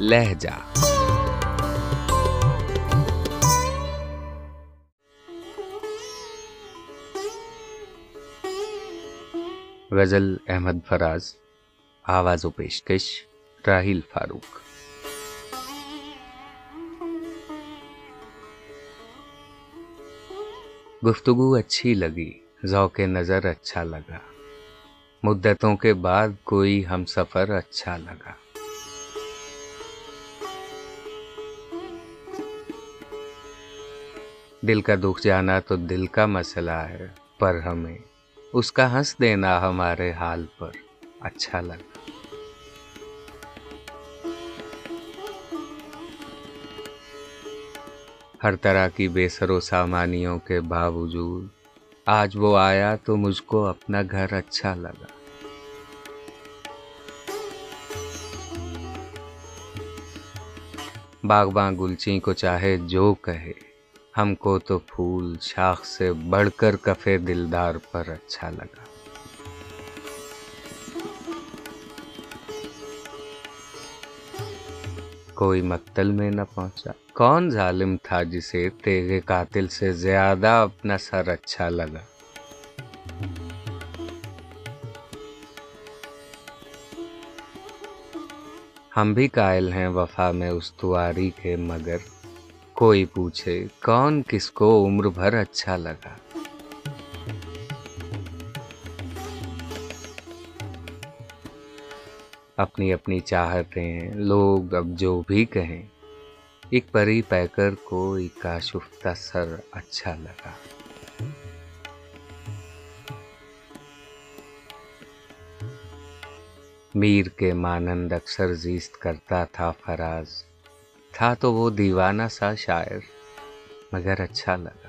لہجہ۔ غزل احمد فراز، آواز و پیشکش راہیل فاروق۔ گفتگو اچھی لگی، ذوق نظر اچھا لگا۔ مدتوں کے بعد کوئی ہم سفر اچھا لگا۔ دل کا دکھ جانا تو دل کا مسئلہ ہے، پر ہمیں اس کا ہنس دینا ہمارے حال پر اچھا لگا۔ ہر طرح کی بے سر و سامانیوں کے باوجود آج وہ آیا تو مجھ کو اپنا گھر اچھا لگا۔ باغباں گلچی کو چاہے جو کہے۔ ہم کو تو پھول شاخ سے بڑھ کر کفے دلدار پر اچھا لگا۔ کوئی مقتل میں نہ پہنچا۔ کون ظالم تھا جسے تیغ قاتل سے زیادہ اپنا سر اچھا لگا؟ ہم بھی قائل ہیں وفا میں استواری کے مگر کوئی پوچھے کون کس کو عمر بھر اچھا لگا اپنی اپنی چاہتے ہیں لوگ اب جو بھی کہیں ایک پری پیکر کو ایک شفتہ سر اچھا لگا میر کے مانند اکثر زیست کرتا تھا فراز تھا تو وہ دیوانہ سا شاعر مگر اچھا لگا۔